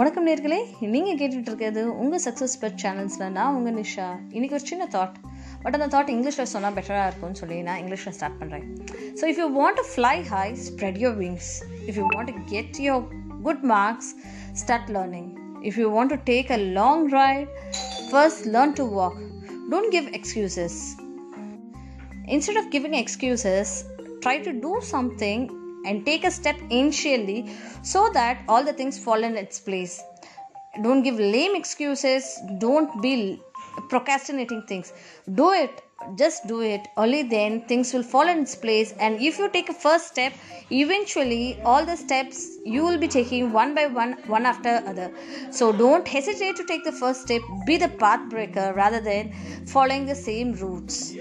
வணக்கம் நேர்களே நீங்கள் கேட்டுட்டு இருக்கிறது உங்கள் சக்ஸஸ் பெட் சேனல்ஸில் நான் உங்கள் நிஷா. இன்றைக்கி ஒரு சின்ன தாட் பட் அந்த தாட் இங்கிலீஷில் சொன்னால் பெட்டராக இருக்கும்னு சொல்லி நான் இங்கிலீஷில் ஸ்டார்ட் பண்ணுறேன் so if you want to fly high spread your wings if you want to get your good marks start learning if you want to take a long ride first learn to walk don't give excuses instead of giving excuses try to do something and take a step initially so that all the things fall in its place. Don't give lame excuses. Don't be procrastinating things. Do it. Just do it. Only then things will fall in its place. And if you take a first step eventually all the steps you will be taking one by one one after other. So don't hesitate to take the first step. Be the path breaker rather than following the same routes